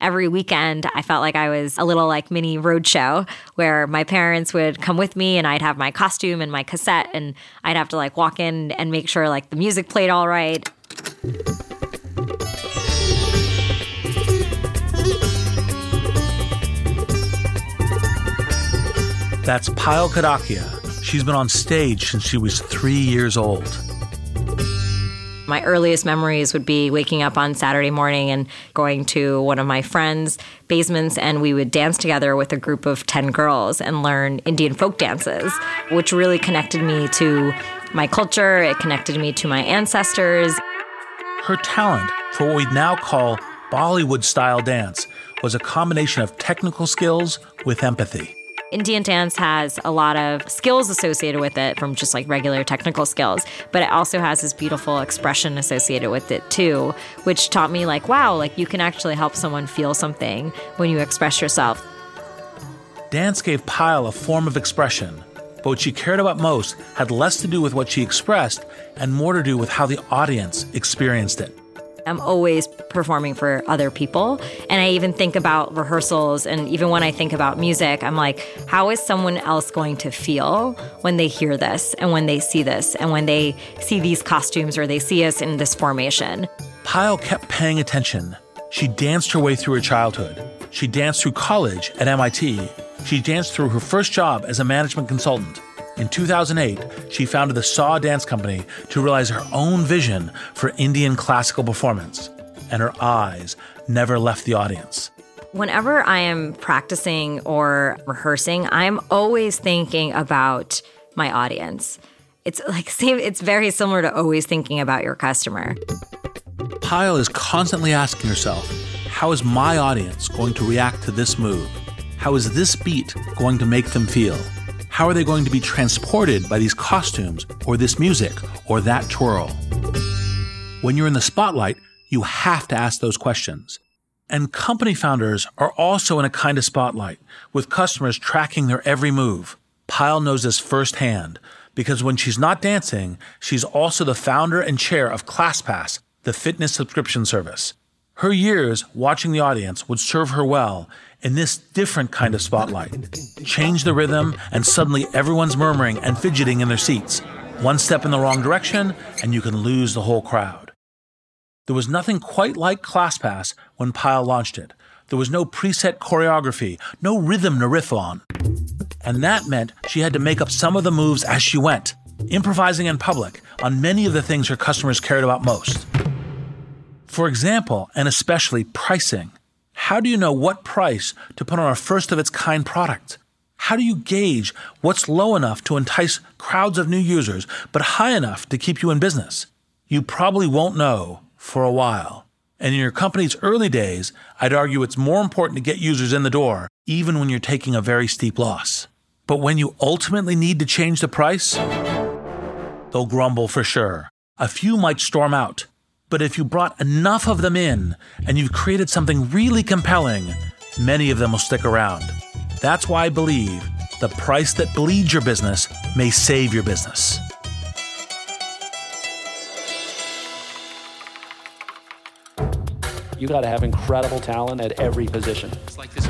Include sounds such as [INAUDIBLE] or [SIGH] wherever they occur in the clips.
every weekend I felt like I was a little like mini roadshow where my parents would come with me and I'd have my costume and my cassette and I'd have to like walk in and make sure like the music played all right. That's Payal Kadakia. She's been on stage since she was three years old. My earliest memories would be waking up on Saturday morning and going to one of my friends' basements, and we would dance together with a group of 10 girls and learn Indian folk dances, which really connected me to my culture. It connected me to my ancestors. Her talent for what we now call Bollywood style dance was a combination of technical skills with empathy. Indian dance has a lot of skills associated with it from just like regular technical skills, but it also has this beautiful expression associated with it too, which taught me like, wow, like you can actually help someone feel something when you express yourself. Dance gave Payal a form of expression, but what she cared about most had less to do with what she expressed and more to do with how the audience experienced it. I'm always performing for other people. And I even think about rehearsals. And even when I think about music, I'm like, how is someone else going to feel when they hear this and when they see this and when they see these costumes or they see us in this formation? Payal kept paying attention. She danced her way through her childhood. She danced through college at MIT. She danced through her first job as a management consultant. In 2008, she founded the Sa Dance Company to realize her own vision for Indian classical performance, and her eyes never left the audience. Whenever I am practicing or rehearsing, I'm always thinking about my audience. It's like [LAUGHS] same it's very similar to always thinking about your customer. Payal is constantly asking herself, how is my audience going to react to this move? How is this beat going to make them feel? How are they going to be transported by these costumes or this music or that twirl? When you're in the spotlight, you have to ask those questions. And company founders are also in a kind of spotlight, with customers tracking their every move. Payal knows this firsthand because when she's not dancing, she's also the founder and chair of ClassPass, the fitness subscription service. Her years watching the audience would serve her well in this different kind of spotlight. Change the rhythm, and suddenly everyone's murmuring and fidgeting in their seats. One step in the wrong direction, and you can lose the whole crowd. There was nothing quite like ClassPass when Payal launched it. There was no preset choreography, no rhythm to riff on. And that meant she had to make up some of the moves as she went, improvising in public on many of the things her customers cared about most. For example, and especially pricing. How do you know what price to put on a first of its kind product? How do you gauge what's low enough to entice crowds of new users, but high enough to keep you in business? You probably won't know for a while. And in your company's early days, I'd argue it's more important to get users in the door, even when you're taking a very steep loss. But when you ultimately need to change the price, they'll grumble for sure. A few might storm out. But if you brought enough of them in and you've created something really compelling, many of them will stick around. That's why I believe the price that bleeds your business may save your business. You got to have incredible talent at every position. It's like this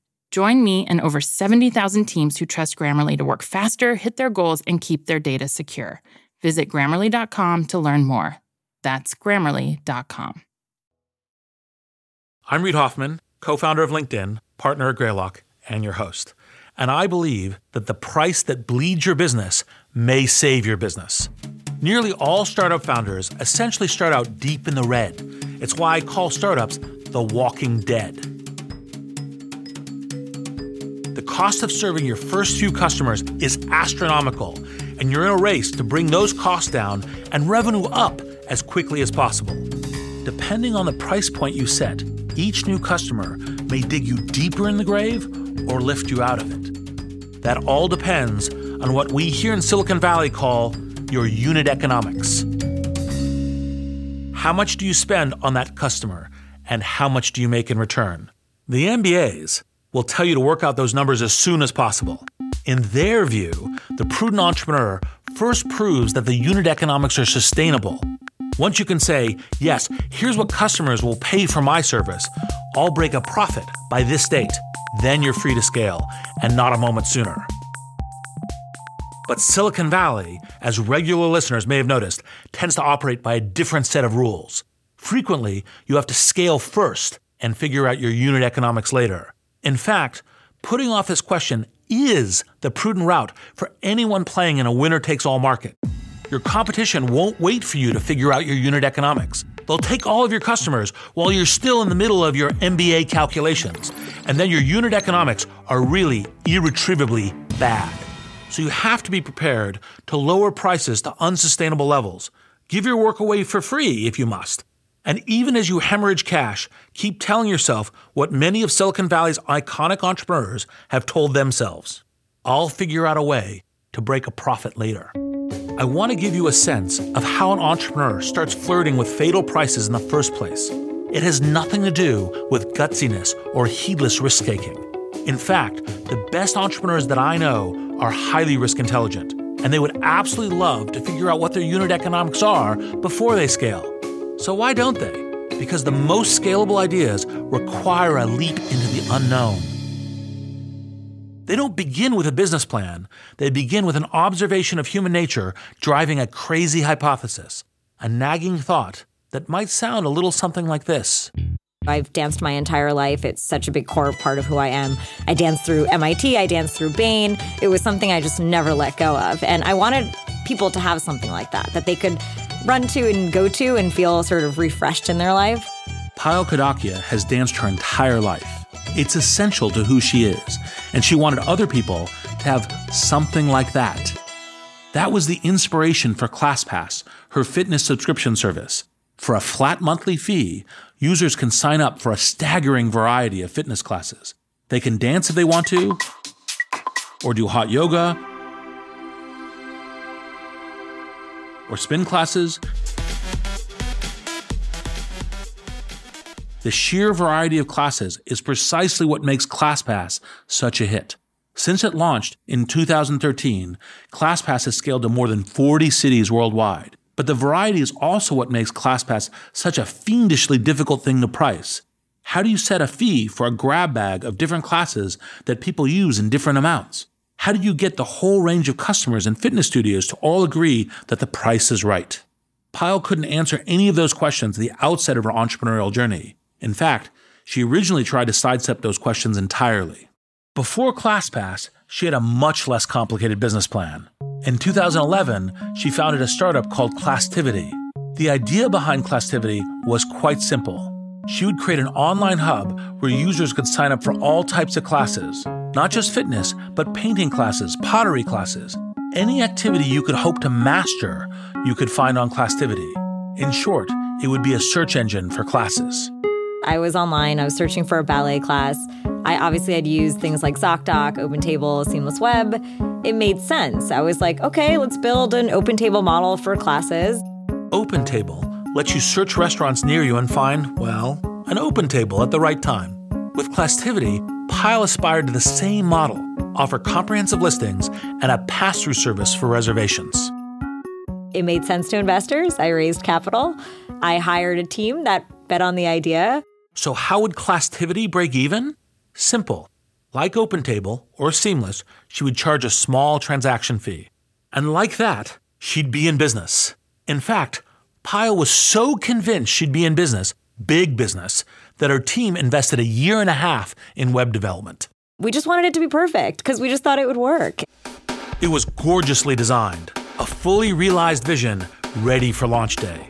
Join me and over 70,000 teams who trust Grammarly to work faster, hit their goals, and keep their data secure. Visit grammarly.com to learn more. That's grammarly.com. I'm Reid Hoffman, co founder of LinkedIn, partner at Greylock, and your host. And I believe that the price that bleeds your business may save your business. Nearly all startup founders essentially start out deep in the red it's why I call startups the walking dead. The cost of serving your first few customers is astronomical, and you're in a race to bring those costs down and revenue up as quickly as possible. Depending on the price point you set, each new customer may dig you deeper in the grave or lift you out of it. That all depends on what we here in Silicon Valley call your unit economics. How much do you spend on that customer? And how much do you make in return? The MBAs will tell you to work out those numbers as soon as possible. In their view, the prudent entrepreneur first proves that the unit economics are sustainable. Once you can say, yes, here's what customers will pay for my service, I'll break a profit by this date, then you're free to scale, and not a moment sooner. But Silicon Valley, as regular listeners may have noticed, tends to operate by a different set of rules. Frequently, you have to scale first and figure out your unit economics later. In fact, putting off this question is the prudent route for anyone playing in a winner takes all market. Your competition won't wait for you to figure out your unit economics. They'll take all of your customers while you're still in the middle of your MBA calculations, and then your unit economics are really irretrievably bad. So you have to be prepared to lower prices to unsustainable levels. Give your work away for free if you must. And even as you hemorrhage cash, keep telling yourself what many of Silicon Valley's iconic entrepreneurs have told themselves I'll figure out a way to break a profit later. I want to give you a sense of how an entrepreneur starts flirting with fatal prices in the first place. It has nothing to do with gutsiness or heedless risk taking. In fact, the best entrepreneurs that I know are highly risk intelligent, and they would absolutely love to figure out what their unit economics are before they scale. So why don't they? Because the most scalable ideas require a leap into the unknown. They don't begin with a business plan, they begin with an observation of human nature driving a crazy hypothesis, a nagging thought that might sound a little something like this. I've danced my entire life. It's such a big core part of who I am. I danced through MIT, I danced through Bain. It was something I just never let go of. And I wanted people to have something like that, that they could run to and go to and feel sort of refreshed in their life. Payal Kadakia has danced her entire life. It's essential to who she is, and she wanted other people to have something like that. That was the inspiration for ClassPass, her fitness subscription service. For a flat monthly fee, users can sign up for a staggering variety of fitness classes. They can dance if they want to, or do hot yoga, or spin classes. The sheer variety of classes is precisely what makes ClassPass such a hit. Since it launched in 2013, ClassPass has scaled to more than 40 cities worldwide. But the variety is also what makes ClassPass such a fiendishly difficult thing to price. How do you set a fee for a grab bag of different classes that people use in different amounts? How do you get the whole range of customers and fitness studios to all agree that the price is right? Payal couldn't answer any of those questions at the outset of her entrepreneurial journey. In fact, she originally tried to sidestep those questions entirely. Before ClassPass, she had a much less complicated business plan. In 2011, she founded a startup called Classtivity. The idea behind Classtivity was quite simple. she would create an online hub where users could sign up for all types of classes, not just fitness, but painting classes, pottery classes. Any activity you could hope to master, you could find on Classtivity. In short, it would be a search engine for classes. I was online, I was searching for a ballet class. I obviously had used things like ZocDoc, OpenTable, Seamless Web. It made sense. I was like, okay, let's build an OpenTable model for classes. OpenTable lets you search restaurants near you and find, well, an open table at the right time. With Classtivity, Payal aspired to the same model offer comprehensive listings and a pass through service for reservations. It made sense to investors. I raised capital. I hired a team that bet on the idea. So, how would Classtivity break even? Simple. Like OpenTable or Seamless, she would charge a small transaction fee. And like that, she'd be in business. In fact, Payal was so convinced she'd be in business, big business, that our team invested a year and a half in web development. We just wanted it to be perfect because we just thought it would work. It was gorgeously designed, a fully realized vision ready for launch day.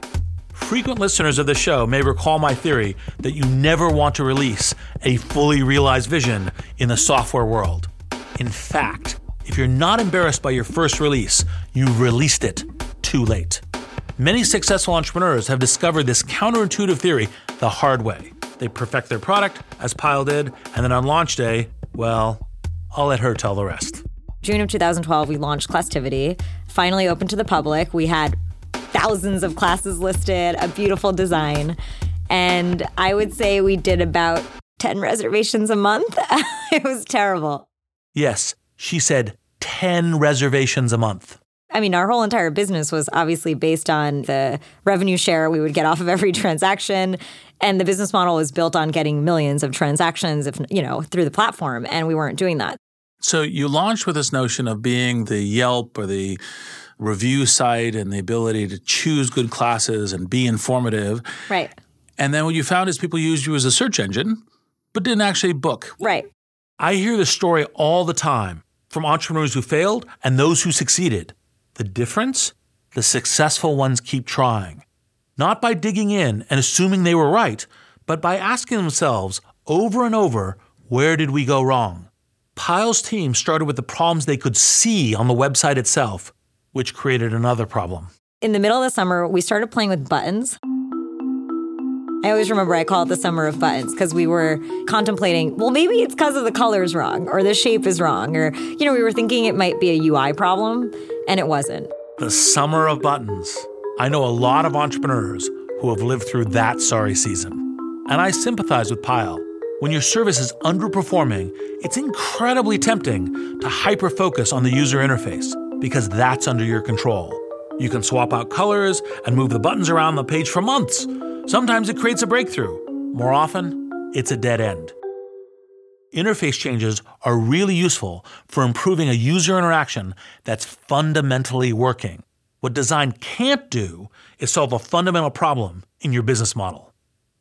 Frequent listeners of the show may recall my theory that you never want to release a fully realized vision in the software world. In fact, if you're not embarrassed by your first release, you've released it too late. Many successful entrepreneurs have discovered this counterintuitive theory the hard way. They perfect their product, as Payal did, and then on launch day, well, I'll let her tell the rest. June of 2012, we launched Classtivity, finally open to the public. We had thousands of classes listed, a beautiful design. And I would say we did about 10 reservations a month. [LAUGHS] it was terrible. Yes, she said 10 reservations a month. I mean, our whole entire business was obviously based on the revenue share we would get off of every transaction. And the business model was built on getting millions of transactions, if you know, through the platform. And we weren't doing that. So you launched with this notion of being the Yelp or the review site and the ability to choose good classes and be informative. Right. And then what you found is people used you as a search engine, but didn't actually book. Right. I hear this story all the time from entrepreneurs who failed and those who succeeded. The difference? The successful ones keep trying. Not by digging in and assuming they were right, but by asking themselves over and over, where did we go wrong? Payal's team started with the problems they could see on the website itself, which created another problem. In the middle of the summer, we started playing with buttons. I always remember I call it the summer of buttons because we were contemplating, well, maybe it's because of the colors wrong or the shape is wrong, or, you know, we were thinking it might be a UI problem, and it wasn't. The summer of buttons. I know a lot of entrepreneurs who have lived through that sorry season. And I sympathize with Payal. When your service is underperforming, it's incredibly tempting to hyper focus on the user interface because that's under your control. You can swap out colors and move the buttons around the page for months Sometimes it creates a breakthrough. More often, it's a dead end. Interface changes are really useful for improving a user interaction that's fundamentally working. What design can't do is solve a fundamental problem in your business model.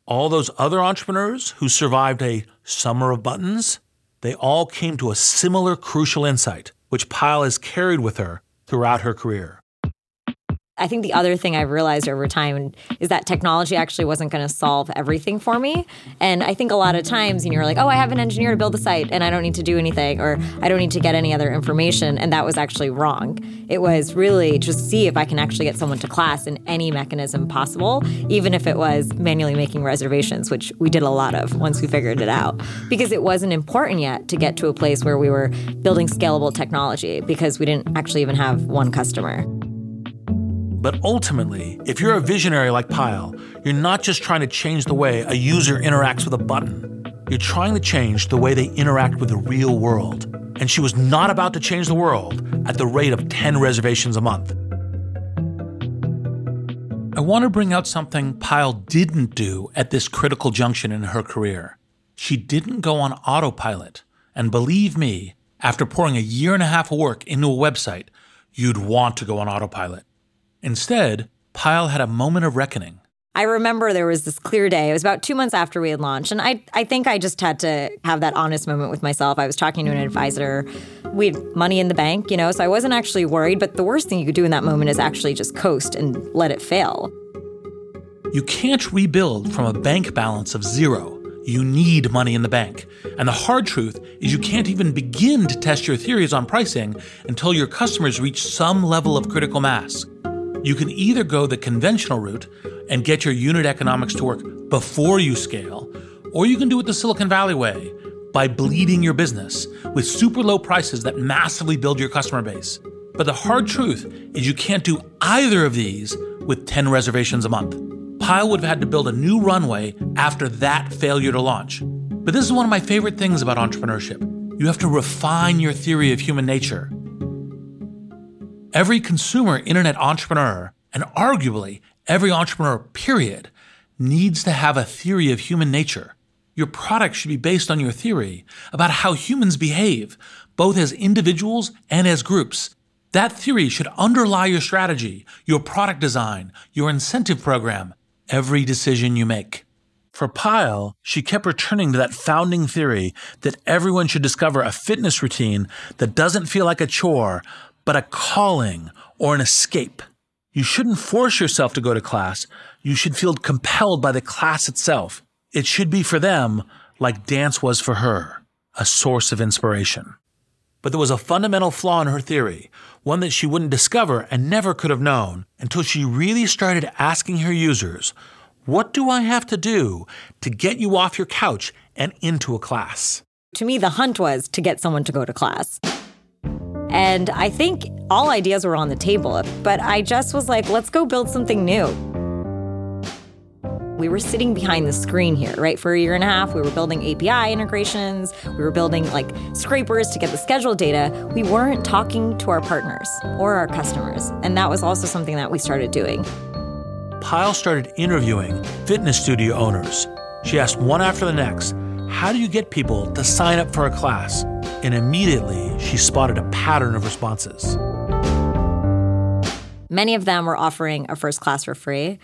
All those other entrepreneurs who survived a summer of buttons, they all came to a similar crucial insight, which Payal has carried with her throughout her career. I think the other thing I've realized over time is that technology actually wasn't going to solve everything for me. And I think a lot of times, you know, you're like, oh, I have an engineer to build the site and I don't need to do anything or I don't need to get any other information. And that was actually wrong. It was really just see if I can actually get someone to class in any mechanism possible, even if it was manually making reservations, which we did a lot of once we figured it out. Because it wasn't important yet to get to a place where we were building scalable technology because we didn't actually even have one customer. But ultimately, if you're a visionary like Payal, you're not just trying to change the way a user interacts with a button. You're trying to change the way they interact with the real world. And she was not about to change the world at the rate of 10 reservations a month. I want to bring out something Payal didn't do at this critical junction in her career. She didn't go on autopilot. And believe me, after pouring a year and a half of work into a website, you'd want to go on autopilot. Instead, Payal had a moment of reckoning. I remember there was this clear day. It was about two months after we had launched. And I, I think I just had to have that honest moment with myself. I was talking to an advisor. We had money in the bank, you know, so I wasn't actually worried. But the worst thing you could do in that moment is actually just coast and let it fail. You can't rebuild from a bank balance of zero. You need money in the bank. And the hard truth is you can't even begin to test your theories on pricing until your customers reach some level of critical mass. You can either go the conventional route and get your unit economics to work before you scale, or you can do it the Silicon Valley way by bleeding your business with super low prices that massively build your customer base. But the hard truth is you can't do either of these with 10 reservations a month. Payal would have had to build a new runway after that failure to launch. But this is one of my favorite things about entrepreneurship. You have to refine your theory of human nature. Every consumer internet entrepreneur, and arguably every entrepreneur, period, needs to have a theory of human nature. Your product should be based on your theory about how humans behave, both as individuals and as groups. That theory should underlie your strategy, your product design, your incentive program, every decision you make. For Payal, she kept returning to that founding theory that everyone should discover a fitness routine that doesn't feel like a chore, but a calling or an escape. You shouldn't force yourself to go to class. You should feel compelled by the class itself. It should be for them like dance was for her, a source of inspiration. But there was a fundamental flaw in her theory, one that she wouldn't discover and never could have known until she really started asking her users, What do I have to do to get you off your couch and into a class? To me, the hunt was to get someone to go to class. And I think all ideas were on the table, but I just was like, let's go build something new. We were sitting behind the screen here, right? For a year and a half, we were building API integrations, we were building like scrapers to get the schedule data. We weren't talking to our partners or our customers. And that was also something that we started doing. Payal started interviewing fitness studio owners. She asked one after the next, How do you get people to sign up for a class? And immediately she spotted a pattern of responses. Many of them were offering a first class for free.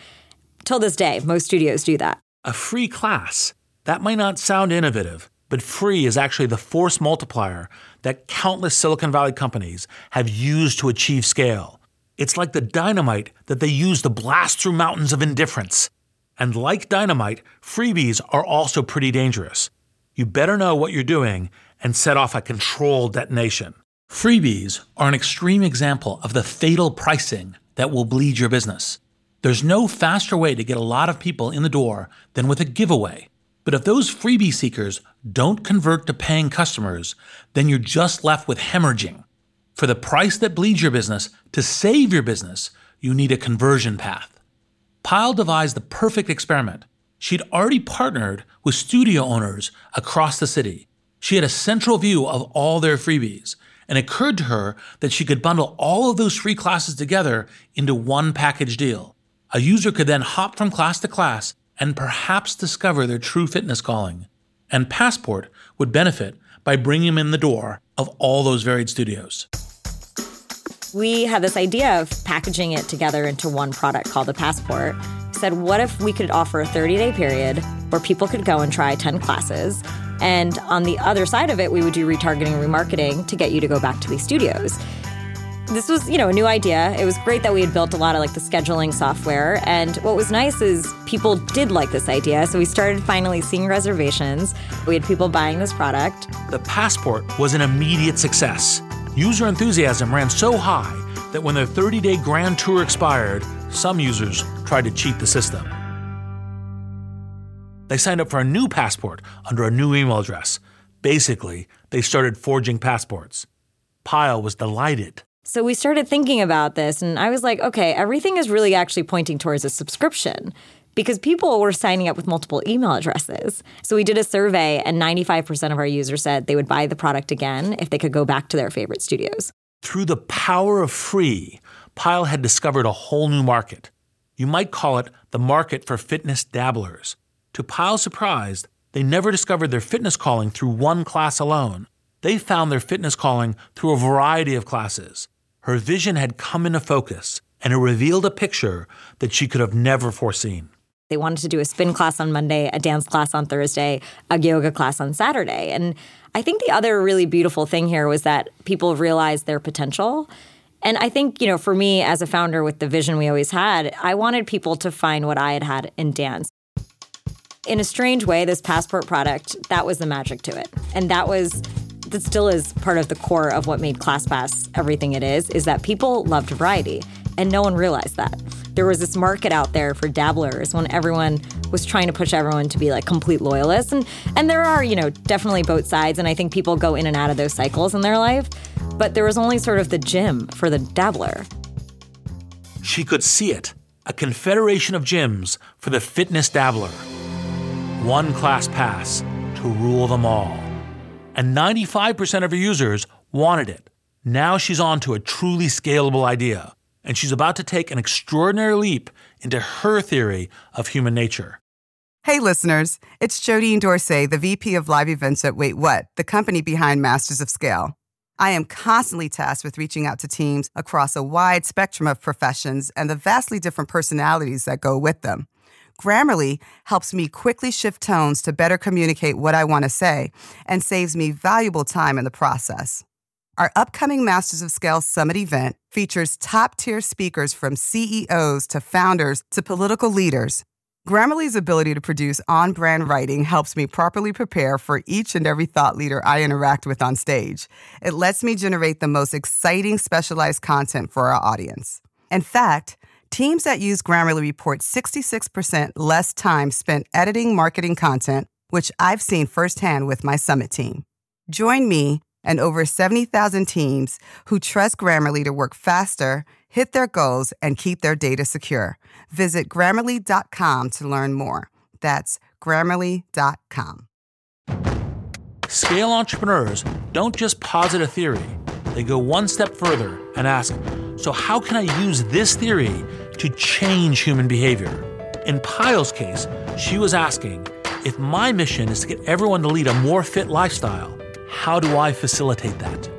Till this day, most studios do that. A free class. That might not sound innovative, but free is actually the force multiplier that countless Silicon Valley companies have used to achieve scale. It's like the dynamite that they use to blast through mountains of indifference. And like dynamite, freebies are also pretty dangerous. You better know what you're doing and set off a controlled detonation. Freebies are an extreme example of the fatal pricing that will bleed your business. There's no faster way to get a lot of people in the door than with a giveaway. But if those freebie seekers don't convert to paying customers, then you're just left with hemorrhaging. For the price that bleeds your business, to save your business, you need a conversion path. Payal devised the perfect experiment. She'd already partnered with studio owners across the city. She had a central view of all their freebies, and it occurred to her that she could bundle all of those free classes together into one package deal. A user could then hop from class to class and perhaps discover their true fitness calling. And Passport would benefit by bringing them in the door of all those varied studios. We had this idea of packaging it together into one product called the Passport. Said, what if we could offer a 30 day period where people could go and try 10 classes? And on the other side of it, we would do retargeting remarketing to get you to go back to these studios this was, you know, a new idea. It was great that we had built a lot of like the scheduling software. And what was nice is people did like this idea. So we started finally seeing reservations. We had people buying this product. The passport was an immediate success. User enthusiasm ran so high that when their 30 day grand tour expired, some users tried to cheat the system. They signed up for a new passport under a new email address. Basically, they started forging passports. Payal was delighted. So we started thinking about this, and I was like, okay, everything is really actually pointing towards a subscription because people were signing up with multiple email addresses. So we did a survey, and 95% of our users said they would buy the product again if they could go back to their favorite studios. Through the power of free, Payal had discovered a whole new market. You might call it the market for fitness dabblers. To Payal's surprise, they never discovered their fitness calling through one class alone. They found their fitness calling through a variety of classes her vision had come into focus and it revealed a picture that she could have never foreseen. They wanted to do a spin class on Monday, a dance class on Thursday, a yoga class on Saturday. And I think the other really beautiful thing here was that people realized their potential And I think, you know, for me as a founder with the vision we always had, I wanted people to find what I had had in dance. In a strange way, this passport product, that was the magic to it. And that was that still is part of the core of what made ClassPass everything it is, is that people loved variety. And no one realized that. There was this market out there for dabblers when everyone was trying to push everyone to be like complete loyalists. And and there are, you know, definitely both sides. And I think people go in and out of those cycles in their life. But there was only sort of the gym for the dabbler. She could see it a confederation of gyms for the fitness dabbler. One class pass to rule them all. And 95% of her users wanted it. Now she's on to a truly scalable idea, and she's about to take an extraordinary leap into her theory of human nature. Hey, listeners, it's Jodine Dorsey, the VP of Live Events at Wait What, the company behind Masters of Scale. I am constantly tasked with reaching out to teams across a wide spectrum of professions and the vastly different personalities that go with them. Grammarly helps me quickly shift tones to better communicate what I want to say and saves me valuable time in the process. Our upcoming Masters of Scale Summit event features top tier speakers from CEOs to founders to political leaders. Grammarly's ability to produce on brand writing helps me properly prepare for each and every thought leader I interact with on stage. It lets me generate the most exciting specialized content for our audience. In fact, teams that use Grammarly report 66% less time spent editing marketing content, which I've seen firsthand with my summit team. Join me and over 70,000 teams who trust Grammarly to work faster, hit their goals, and keep their data secure. Visit grammarly.com to learn more. That's grammarly.com. Scale entrepreneurs don't just posit a theory, they go one step further and ask, so how can I use this theory to change human behavior? In Payal's case, she was asking, if my mission is to get everyone to lead a more fit lifestyle, how do I facilitate that?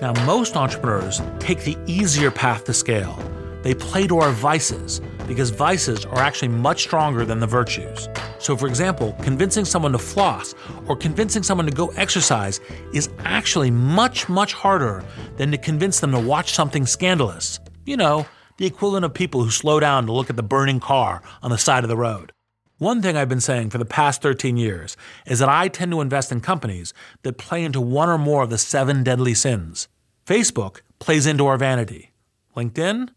Now, most entrepreneurs take the easier path to scale. They play to our vices because vices are actually much stronger than the virtues. So, for example, convincing someone to floss or convincing someone to go exercise is actually much, much harder than to convince them to watch something scandalous. You know, the equivalent of people who slow down to look at the burning car on the side of the road. One thing I've been saying for the past 13 years is that I tend to invest in companies that play into one or more of the seven deadly sins. Facebook plays into our vanity. LinkedIn?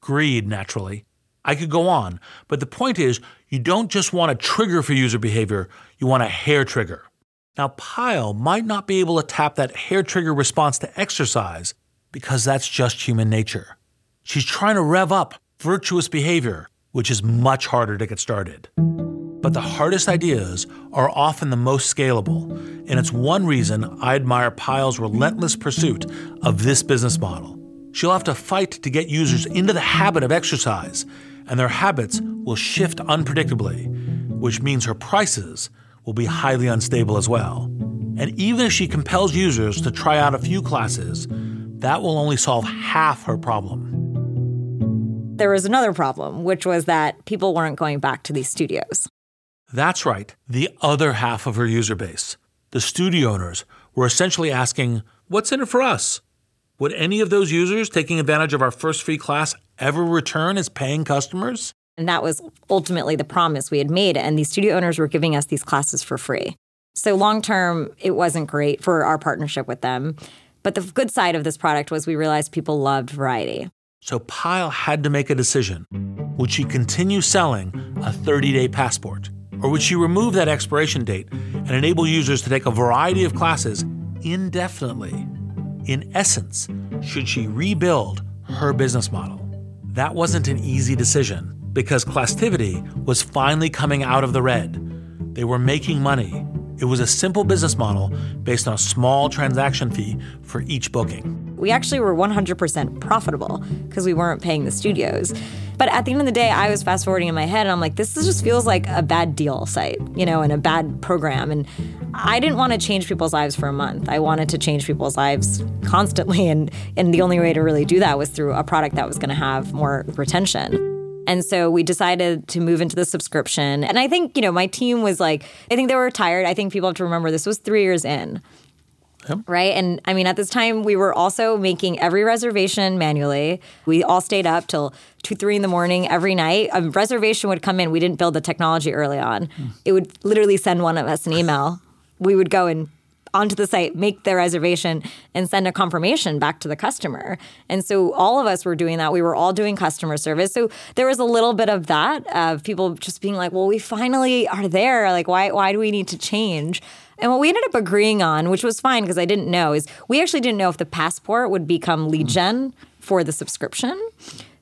Greed, naturally. I could go on, but the point is, you don't just want a trigger for user behavior, you want a hair trigger. Now, Payal might not be able to tap that hair trigger response to exercise because that's just human nature. She's trying to rev up virtuous behavior, which is much harder to get started. But the hardest ideas are often the most scalable, and it's one reason I admire Payal's relentless pursuit of this business model. She'll have to fight to get users into the habit of exercise, and their habits will shift unpredictably, which means her prices will be highly unstable as well. And even if she compels users to try out a few classes, that will only solve half her problem. There was another problem, which was that people weren't going back to these studios. That's right, the other half of her user base. The studio owners were essentially asking, What's in it for us? Would any of those users taking advantage of our first free class ever return as paying customers? And that was ultimately the promise we had made. And these studio owners were giving us these classes for free. So long term, it wasn't great for our partnership with them. But the good side of this product was we realized people loved variety. So Payal had to make a decision. Would she continue selling a 30 day passport? Or would she remove that expiration date and enable users to take a variety of classes indefinitely? In essence, should she rebuild her business model? That wasn't an easy decision because Classtivity was finally coming out of the red. They were making money. It was a simple business model based on a small transaction fee for each booking. We actually were 100% profitable because we weren't paying the studios. But at the end of the day, I was fast forwarding in my head and I'm like, this just feels like a bad deal site, you know, and a bad program. And I didn't want to change people's lives for a month. I wanted to change people's lives constantly. And, and the only way to really do that was through a product that was going to have more retention. And so we decided to move into the subscription. And I think, you know, my team was like, I think they were tired. I think people have to remember this was three years in. Yep. Right. And I mean, at this time, we were also making every reservation manually. We all stayed up till two, three in the morning every night. A reservation would come in. We didn't build the technology early on. Hmm. It would literally send one of us an email. we would go and onto the site, make the reservation, and send a confirmation back to the customer. And so all of us were doing that. We were all doing customer service. So there was a little bit of that of people just being like, "Well, we finally are there. Like, why? Why do we need to change?" And what we ended up agreeing on, which was fine because I didn't know, is we actually didn't know if the passport would become lead mm. gen for the subscription.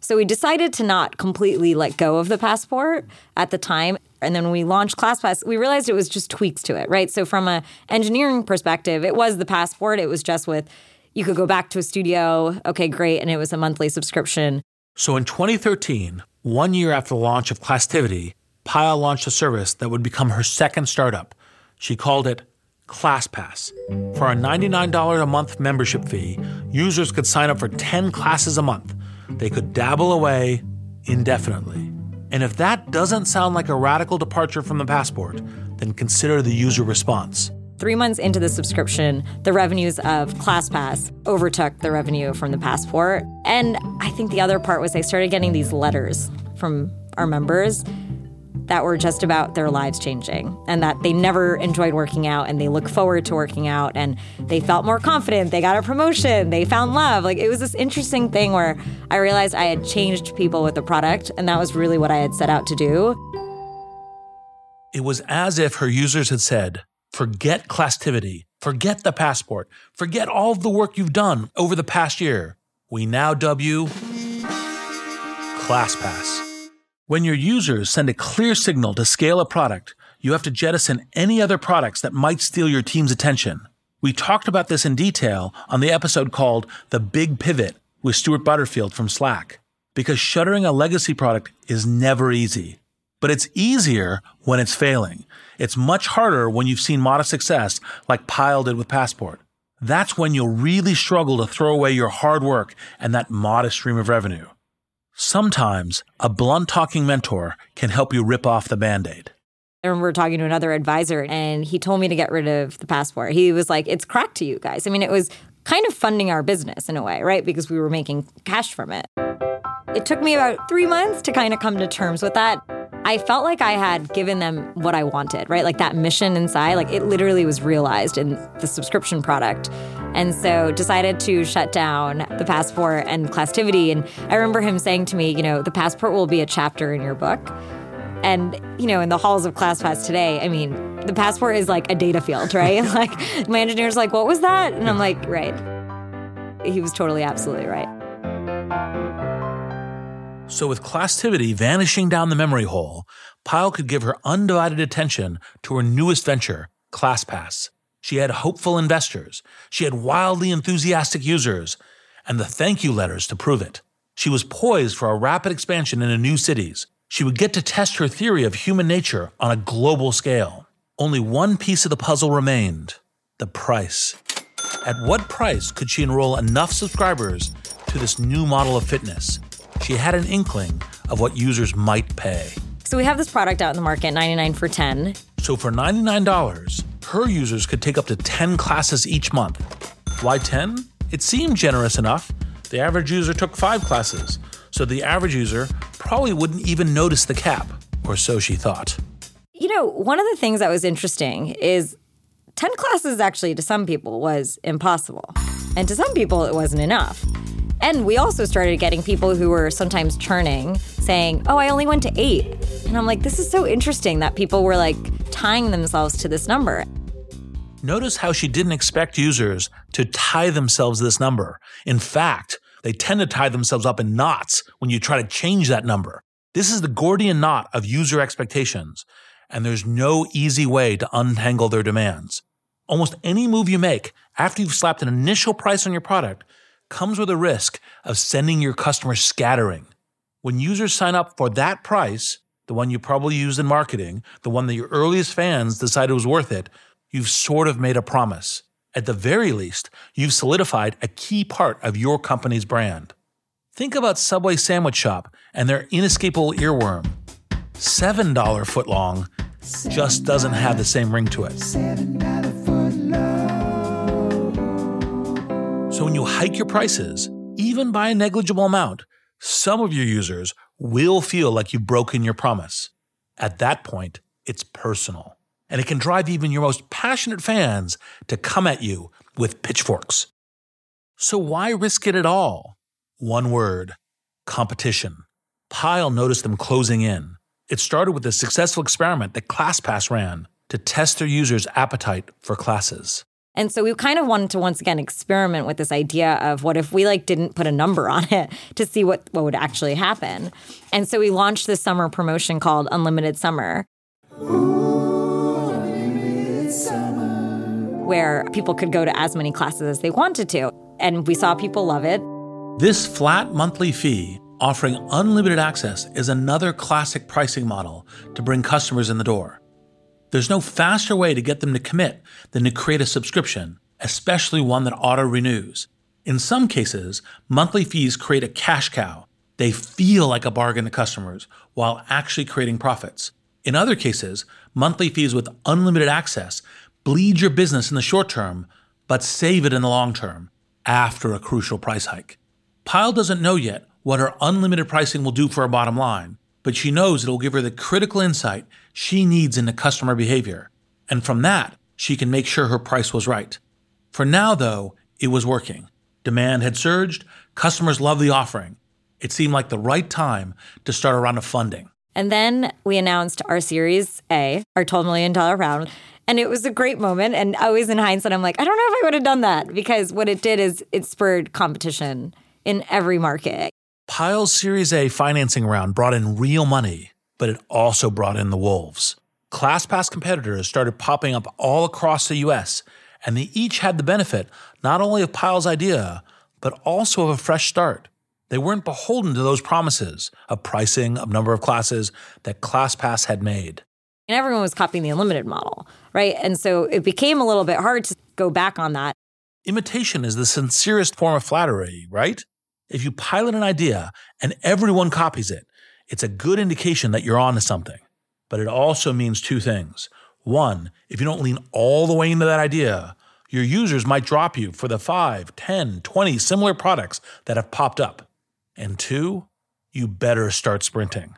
So we decided to not completely let go of the passport at the time. And then when we launched ClassPass, we realized it was just tweaks to it, right? So from a engineering perspective, it was the passport. It was just with you could go back to a studio, okay, great, and it was a monthly subscription. So in 2013, one year after the launch of Classtivity, Payal launched a service that would become her second startup. She called it ClassPass. For a $99 a month membership fee, users could sign up for 10 classes a month. They could dabble away indefinitely. And if that doesn't sound like a radical departure from the passport, then consider the user response. Three months into the subscription, the revenues of ClassPass overtook the revenue from the passport. And I think the other part was I started getting these letters from our members that were just about their lives changing and that they never enjoyed working out and they look forward to working out and they felt more confident. They got a promotion. They found love. Like it was this interesting thing where I realized I had changed people with the product and that was really what I had set out to do. It was as if her users had said, forget Classtivity, forget the passport, forget all of the work you've done over the past year. We now dub you ClassPass. When your users send a clear signal to scale a product, you have to jettison any other products that might steal your team's attention. We talked about this in detail on the episode called The Big Pivot with Stuart Butterfield from Slack. Because shuttering a legacy product is never easy. But it's easier when it's failing. It's much harder when you've seen modest success, like Payal did with Passport. That's when you'll really struggle to throw away your hard work and that modest stream of revenue. Sometimes a blunt talking mentor can help you rip off the band aid. I remember talking to another advisor and he told me to get rid of the passport. He was like, it's cracked to you guys. I mean, it was kind of funding our business in a way, right? Because we were making cash from it. It took me about three months to kind of come to terms with that. I felt like I had given them what I wanted, right? Like that mission inside, like it literally was realized in the subscription product. And so decided to shut down the passport and Classtivity. And I remember him saying to me, you know, the passport will be a chapter in your book. And, you know, in the halls of ClassPass today, I mean, the passport is like a data field, right? [LAUGHS] like my engineer's like, what was that? And I'm like, right. He was totally absolutely right. So, with Classtivity vanishing down the memory hole, Payal could give her undivided attention to her newest venture, ClassPass. She had hopeful investors, she had wildly enthusiastic users, and the thank you letters to prove it. She was poised for a rapid expansion into new cities. She would get to test her theory of human nature on a global scale. Only one piece of the puzzle remained the price. At what price could she enroll enough subscribers to this new model of fitness? She had an inkling of what users might pay. So we have this product out in the market, 99 for 10. So for $99, her users could take up to 10 classes each month. Why 10? It seemed generous enough. The average user took five classes, so the average user probably wouldn't even notice the cap, or so she thought. You know, one of the things that was interesting is 10 classes actually to some people was impossible. And to some people, it wasn't enough. And we also started getting people who were sometimes churning saying, Oh, I only went to eight. And I'm like, This is so interesting that people were like tying themselves to this number. Notice how she didn't expect users to tie themselves to this number. In fact, they tend to tie themselves up in knots when you try to change that number. This is the Gordian knot of user expectations, and there's no easy way to untangle their demands. Almost any move you make after you've slapped an initial price on your product comes with a risk of sending your customers scattering. When users sign up for that price, the one you probably used in marketing, the one that your earliest fans decided was worth it, you've sort of made a promise. At the very least, you've solidified a key part of your company's brand. Think about Subway Sandwich Shop and their inescapable earworm. $7 footlong just doesn't have the same ring to it. So when you hike your prices, even by a negligible amount, some of your users will feel like you've broken your promise. At that point, it's personal. And it can drive even your most passionate fans to come at you with pitchforks. So why risk it at all? One word competition. Payal noticed them closing in. It started with a successful experiment that ClassPass ran to test their users' appetite for classes. And so we kind of wanted to once again experiment with this idea of what if we like didn't put a number on it to see what what would actually happen. And so we launched this summer promotion called Unlimited Summer. Where people could go to as many classes as they wanted to. And we saw people love it. This flat monthly fee offering unlimited access is another classic pricing model to bring customers in the door. There's no faster way to get them to commit than to create a subscription, especially one that auto renews. In some cases, monthly fees create a cash cow. They feel like a bargain to customers while actually creating profits. In other cases, monthly fees with unlimited access bleed your business in the short term, but save it in the long term after a crucial price hike. Payal doesn't know yet what her unlimited pricing will do for her bottom line, but she knows it'll give her the critical insight she needs into customer behavior. And from that, she can make sure her price was right. For now, though, it was working. Demand had surged, customers loved the offering. It seemed like the right time to start a round of funding. And then we announced our Series A, our $12 million round. And it was a great moment. And always in hindsight, I'm like, I don't know if I would have done that because what it did is it spurred competition in every market. Payal's Series A financing round brought in real money, but it also brought in the wolves. ClassPass competitors started popping up all across the US, and they each had the benefit not only of Payal's idea, but also of a fresh start. They weren't beholden to those promises of pricing, of number of classes that ClassPass had made. And everyone was copying the unlimited model, right? And so it became a little bit hard to go back on that. Imitation is the sincerest form of flattery, right? If you pilot an idea and everyone copies it, it's a good indication that you're onto something. But it also means two things. One, if you don't lean all the way into that idea, your users might drop you for the 5, 10, 20 similar products that have popped up. And two, you better start sprinting.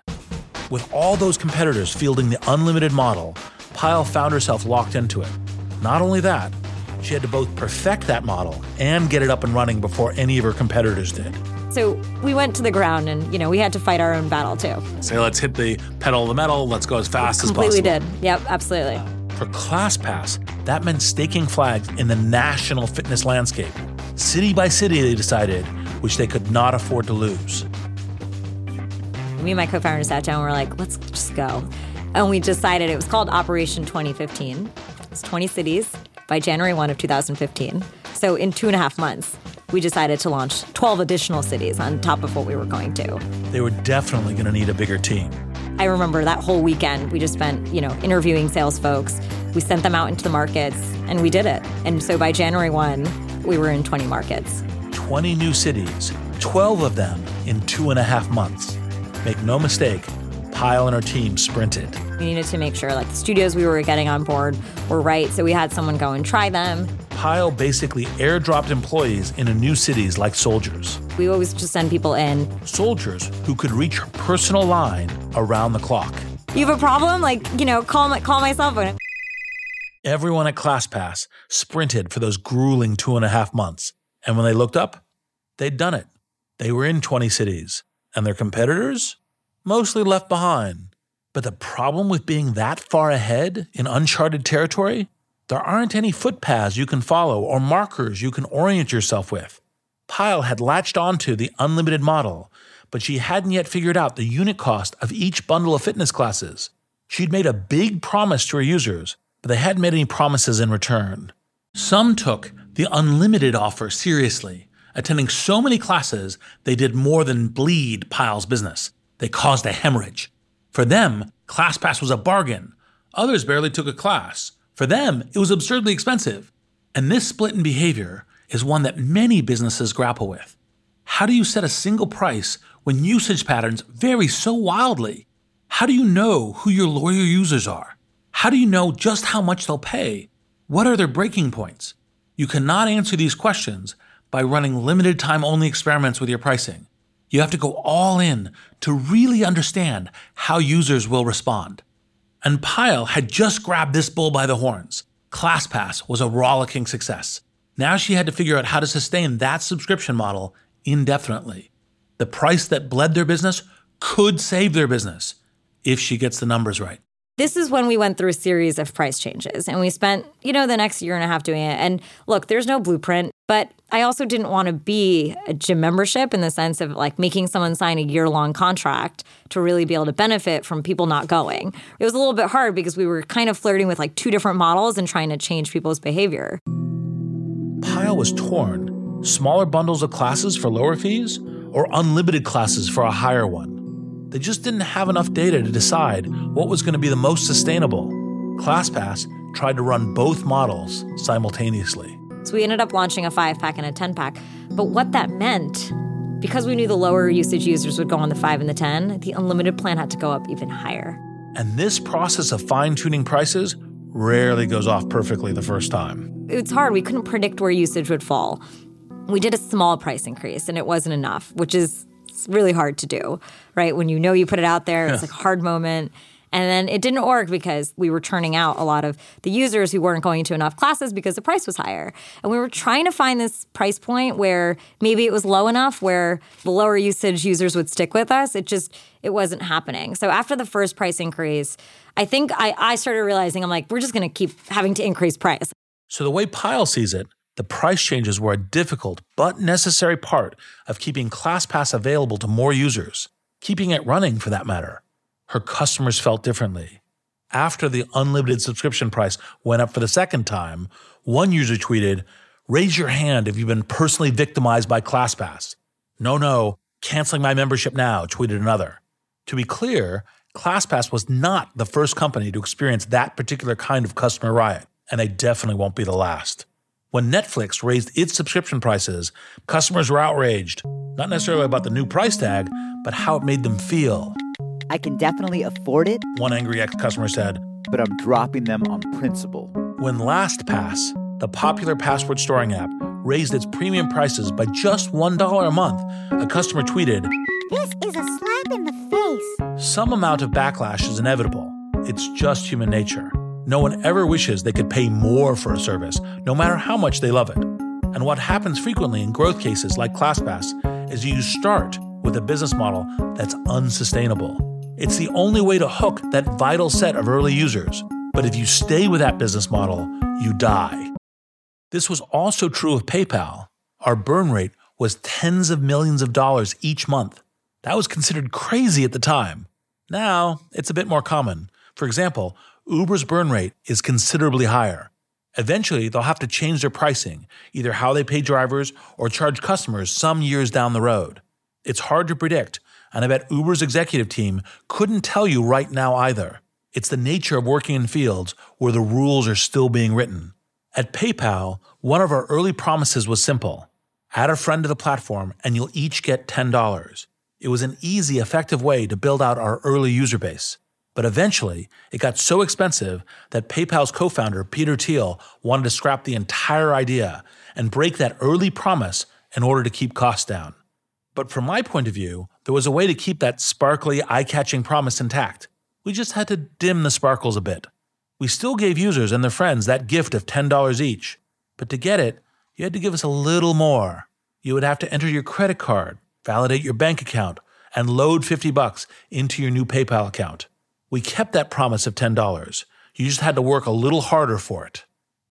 With all those competitors fielding the unlimited model, Payal found herself locked into it. Not only that, she had to both perfect that model and get it up and running before any of her competitors did. So we went to the ground and, you know, we had to fight our own battle too. Say, let's hit the pedal of the metal, let's go as fast as possible. Completely did. Yep, absolutely. For ClassPass, that meant staking flags in the national fitness landscape. City by city, they decided, which they could not afford to lose. Me and my co founder sat down and we are like, let's just go. And we decided it was called Operation 2015. It's 20 cities by January 1 of 2015. So in two and a half months, we decided to launch 12 additional cities on top of what we were going to. They were definitely going to need a bigger team. I remember that whole weekend we just spent, you know, interviewing sales folks. We sent them out into the markets and we did it. And so by January 1, we were in 20 markets. 20 new cities, 12 of them in two and a half months. Make no mistake, Payal and her team sprinted. We needed to make sure like the studios we were getting on board were right, so we had someone go and try them. Payal basically airdropped employees into new cities like soldiers. We always just send people in. Soldiers who could reach her personal line around the clock. You have a problem? Like, you know, call my call my cell phone. Everyone at ClassPass sprinted for those grueling two and a half months. And when they looked up, they'd done it. They were in 20 cities. And their competitors? mostly left behind. But the problem with being that far ahead in uncharted territory? There aren't any footpaths you can follow or markers you can orient yourself with. Payal had latched onto the unlimited model, but she hadn't yet figured out the unit cost of each bundle of fitness classes. She'd made a big promise to her users, but they hadn't made any promises in return. Some took the unlimited offer seriously, attending so many classes they did more than bleed Payal's business. They caused a hemorrhage. For them, ClassPass was a bargain. Others barely took a class. For them, it was absurdly expensive. And this split in behavior is one that many businesses grapple with. How do you set a single price when usage patterns vary so wildly? How do you know who your loyal users are? How do you know just how much they'll pay? What are their breaking points? You cannot answer these questions by running limited time only experiments with your pricing. You have to go all in to really understand how users will respond. And Payal had just grabbed this bull by the horns. ClassPass was a rollicking success. Now she had to figure out how to sustain that subscription model indefinitely. The price that bled their business could save their business if she gets the numbers right. This is when we went through a series of price changes and we spent, you know, the next year and a half doing it. And look, there's no blueprint, but I also didn't want to be a gym membership in the sense of like making someone sign a year long contract to really be able to benefit from people not going. It was a little bit hard because we were kind of flirting with like two different models and trying to change people's behavior. Payal was torn. Smaller bundles of classes for lower fees or unlimited classes for a higher one. They just didn't have enough data to decide what was going to be the most sustainable. ClassPass tried to run both models simultaneously. So we ended up launching a five pack and a 10 pack. But what that meant, because we knew the lower usage users would go on the five and the 10, the unlimited plan had to go up even higher. And this process of fine tuning prices rarely goes off perfectly the first time. It's hard. We couldn't predict where usage would fall. We did a small price increase and it wasn't enough, which is really hard to do, right? When you know you put it out there, it's like a hard moment. And then it didn't work because we were turning out a lot of the users who weren't going to enough classes because the price was higher. And we were trying to find this price point where maybe it was low enough where the lower usage users would stick with us. It just it wasn't happening. So after the first price increase, I think I, I started realizing I'm like, we're just gonna keep having to increase price. So the way Payal sees it, the price changes were a difficult but necessary part of keeping ClassPass available to more users, keeping it running for that matter. Her customers felt differently. After the unlimited subscription price went up for the second time, one user tweeted, Raise your hand if you've been personally victimized by ClassPass. No, no, canceling my membership now, tweeted another. To be clear, ClassPass was not the first company to experience that particular kind of customer riot, and they definitely won't be the last. When Netflix raised its subscription prices, customers were outraged, not necessarily about the new price tag, but how it made them feel. I can definitely afford it, one angry ex customer said, but I'm dropping them on principle. When LastPass, the popular password storing app, raised its premium prices by just $1 a month, a customer tweeted, This is a slap in the face. Some amount of backlash is inevitable. It's just human nature. No one ever wishes they could pay more for a service, no matter how much they love it. And what happens frequently in growth cases like ClassPass is you start with a business model that's unsustainable. It's the only way to hook that vital set of early users. But if you stay with that business model, you die. This was also true of PayPal. Our burn rate was tens of millions of dollars each month. That was considered crazy at the time. Now, it's a bit more common. For example, Uber's burn rate is considerably higher. Eventually, they'll have to change their pricing, either how they pay drivers or charge customers some years down the road. It's hard to predict, and I bet Uber's executive team couldn't tell you right now either. It's the nature of working in fields where the rules are still being written. At PayPal, one of our early promises was simple add a friend to the platform, and you'll each get $10. It was an easy, effective way to build out our early user base. But eventually, it got so expensive that PayPal's co founder, Peter Thiel, wanted to scrap the entire idea and break that early promise in order to keep costs down. But from my point of view, there was a way to keep that sparkly, eye catching promise intact. We just had to dim the sparkles a bit. We still gave users and their friends that gift of $10 each, but to get it, you had to give us a little more. You would have to enter your credit card, validate your bank account, and load 50 bucks into your new PayPal account. We kept that promise of $10. You just had to work a little harder for it.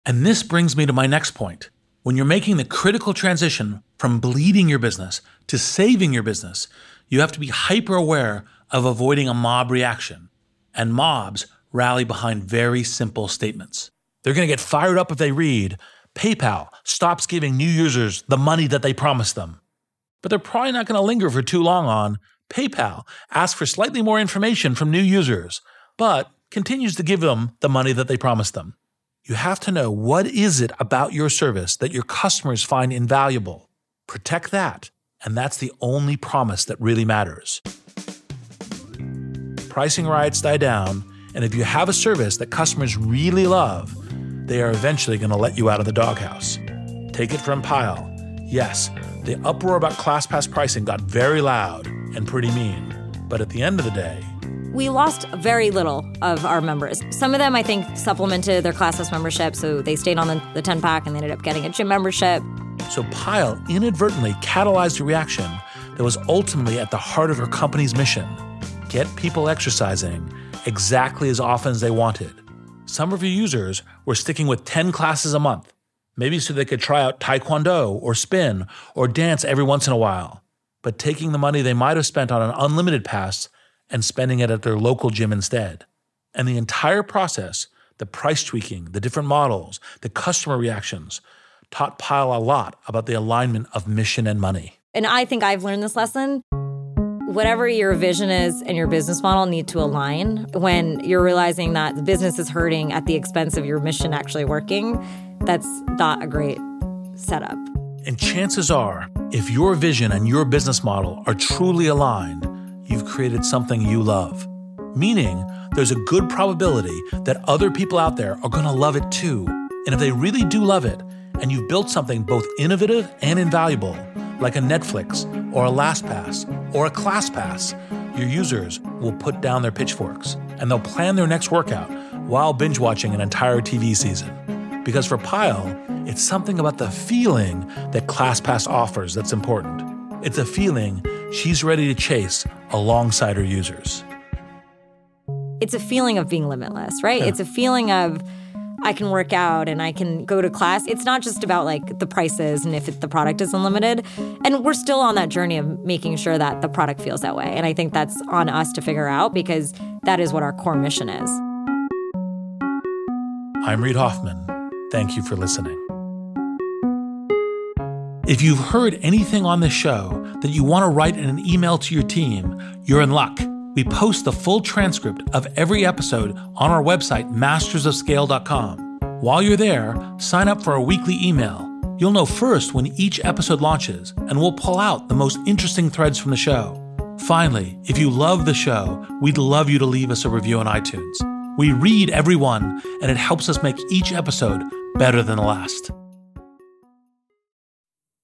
And this brings me to my next point. When you're making the critical transition from bleeding your business to saving your business, you have to be hyper aware of avoiding a mob reaction. And mobs rally behind very simple statements. They're going to get fired up if they read PayPal stops giving new users the money that they promised them. But they're probably not going to linger for too long on PayPal asks for slightly more information from new users, but continues to give them the money that they promised them. You have to know what is it about your service that your customers find invaluable. Protect that, and that's the only promise that really matters. Pricing riots die down, and if you have a service that customers really love, they are eventually going to let you out of the doghouse. Take it from Payal. Yes, the uproar about ClassPass pricing got very loud and pretty mean. But at the end of the day, we lost very little of our members. Some of them, I think, supplemented their ClassPass membership, so they stayed on the, the 10 pack and they ended up getting a gym membership. So Payal inadvertently catalyzed a reaction that was ultimately at the heart of her company's mission get people exercising exactly as often as they wanted. Some of her users were sticking with 10 classes a month, maybe so they could try out taekwondo or spin or dance every once in a while, but taking the money they might have spent on an unlimited pass and spending it at their local gym instead. And the entire process, the price tweaking, the different models, the customer reactions, taught Payal a lot about the alignment of mission and money. And I think I've learned this lesson. Whatever your vision is and your business model need to align when you're realizing that the business is hurting at the expense of your mission actually working. That's not a great setup. And chances are, if your vision and your business model are truly aligned, you've created something you love. Meaning, there's a good probability that other people out there are going to love it too. And if they really do love it, and you've built something both innovative and invaluable, like a Netflix or a LastPass or a ClassPass, your users will put down their pitchforks and they'll plan their next workout while binge watching an entire TV season. Because for Payal, it's something about the feeling that ClassPass offers that's important. It's a feeling she's ready to chase alongside her users. It's a feeling of being limitless, right? Yeah. It's a feeling of I can work out and I can go to class. It's not just about like the prices and if it, the product is unlimited. And we're still on that journey of making sure that the product feels that way. And I think that's on us to figure out because that is what our core mission is. I'm Reid Hoffman. Thank you for listening. If you've heard anything on this show that you want to write in an email to your team, you're in luck. We post the full transcript of every episode on our website, mastersofscale.com. While you're there, sign up for our weekly email. You'll know first when each episode launches, and we'll pull out the most interesting threads from the show. Finally, if you love the show, we'd love you to leave us a review on iTunes. We read every one, and it helps us make each episode better than the last.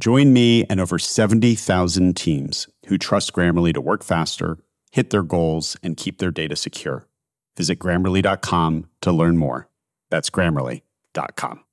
Join me and over 70,000 teams who trust Grammarly to work faster, hit their goals, and keep their data secure. Visit grammarly.com to learn more. That's grammarly.com.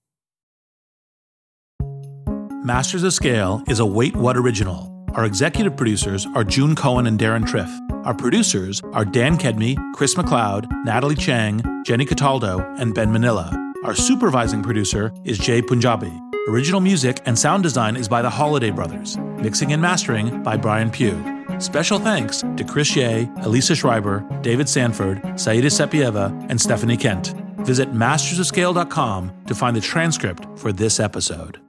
Masters of Scale is a Wait What original. Our executive producers are June Cohen and Deron Triff. Our producers are Dan Kedmi, Chris McLeod, Natalie Chang, Jenny Cataldo, and Ben Manila. Our supervising producer is Jay Punjabi. Original music and sound design is by the Holladay Brothers. Mixing and mastering by Brian Pugh. Special thanks to Chris Ye, Elisa Schreiber, David Sanford, Saida Sepieva, and Stephanie Kent. Visit mastersofscale.com to find the transcript for this episode.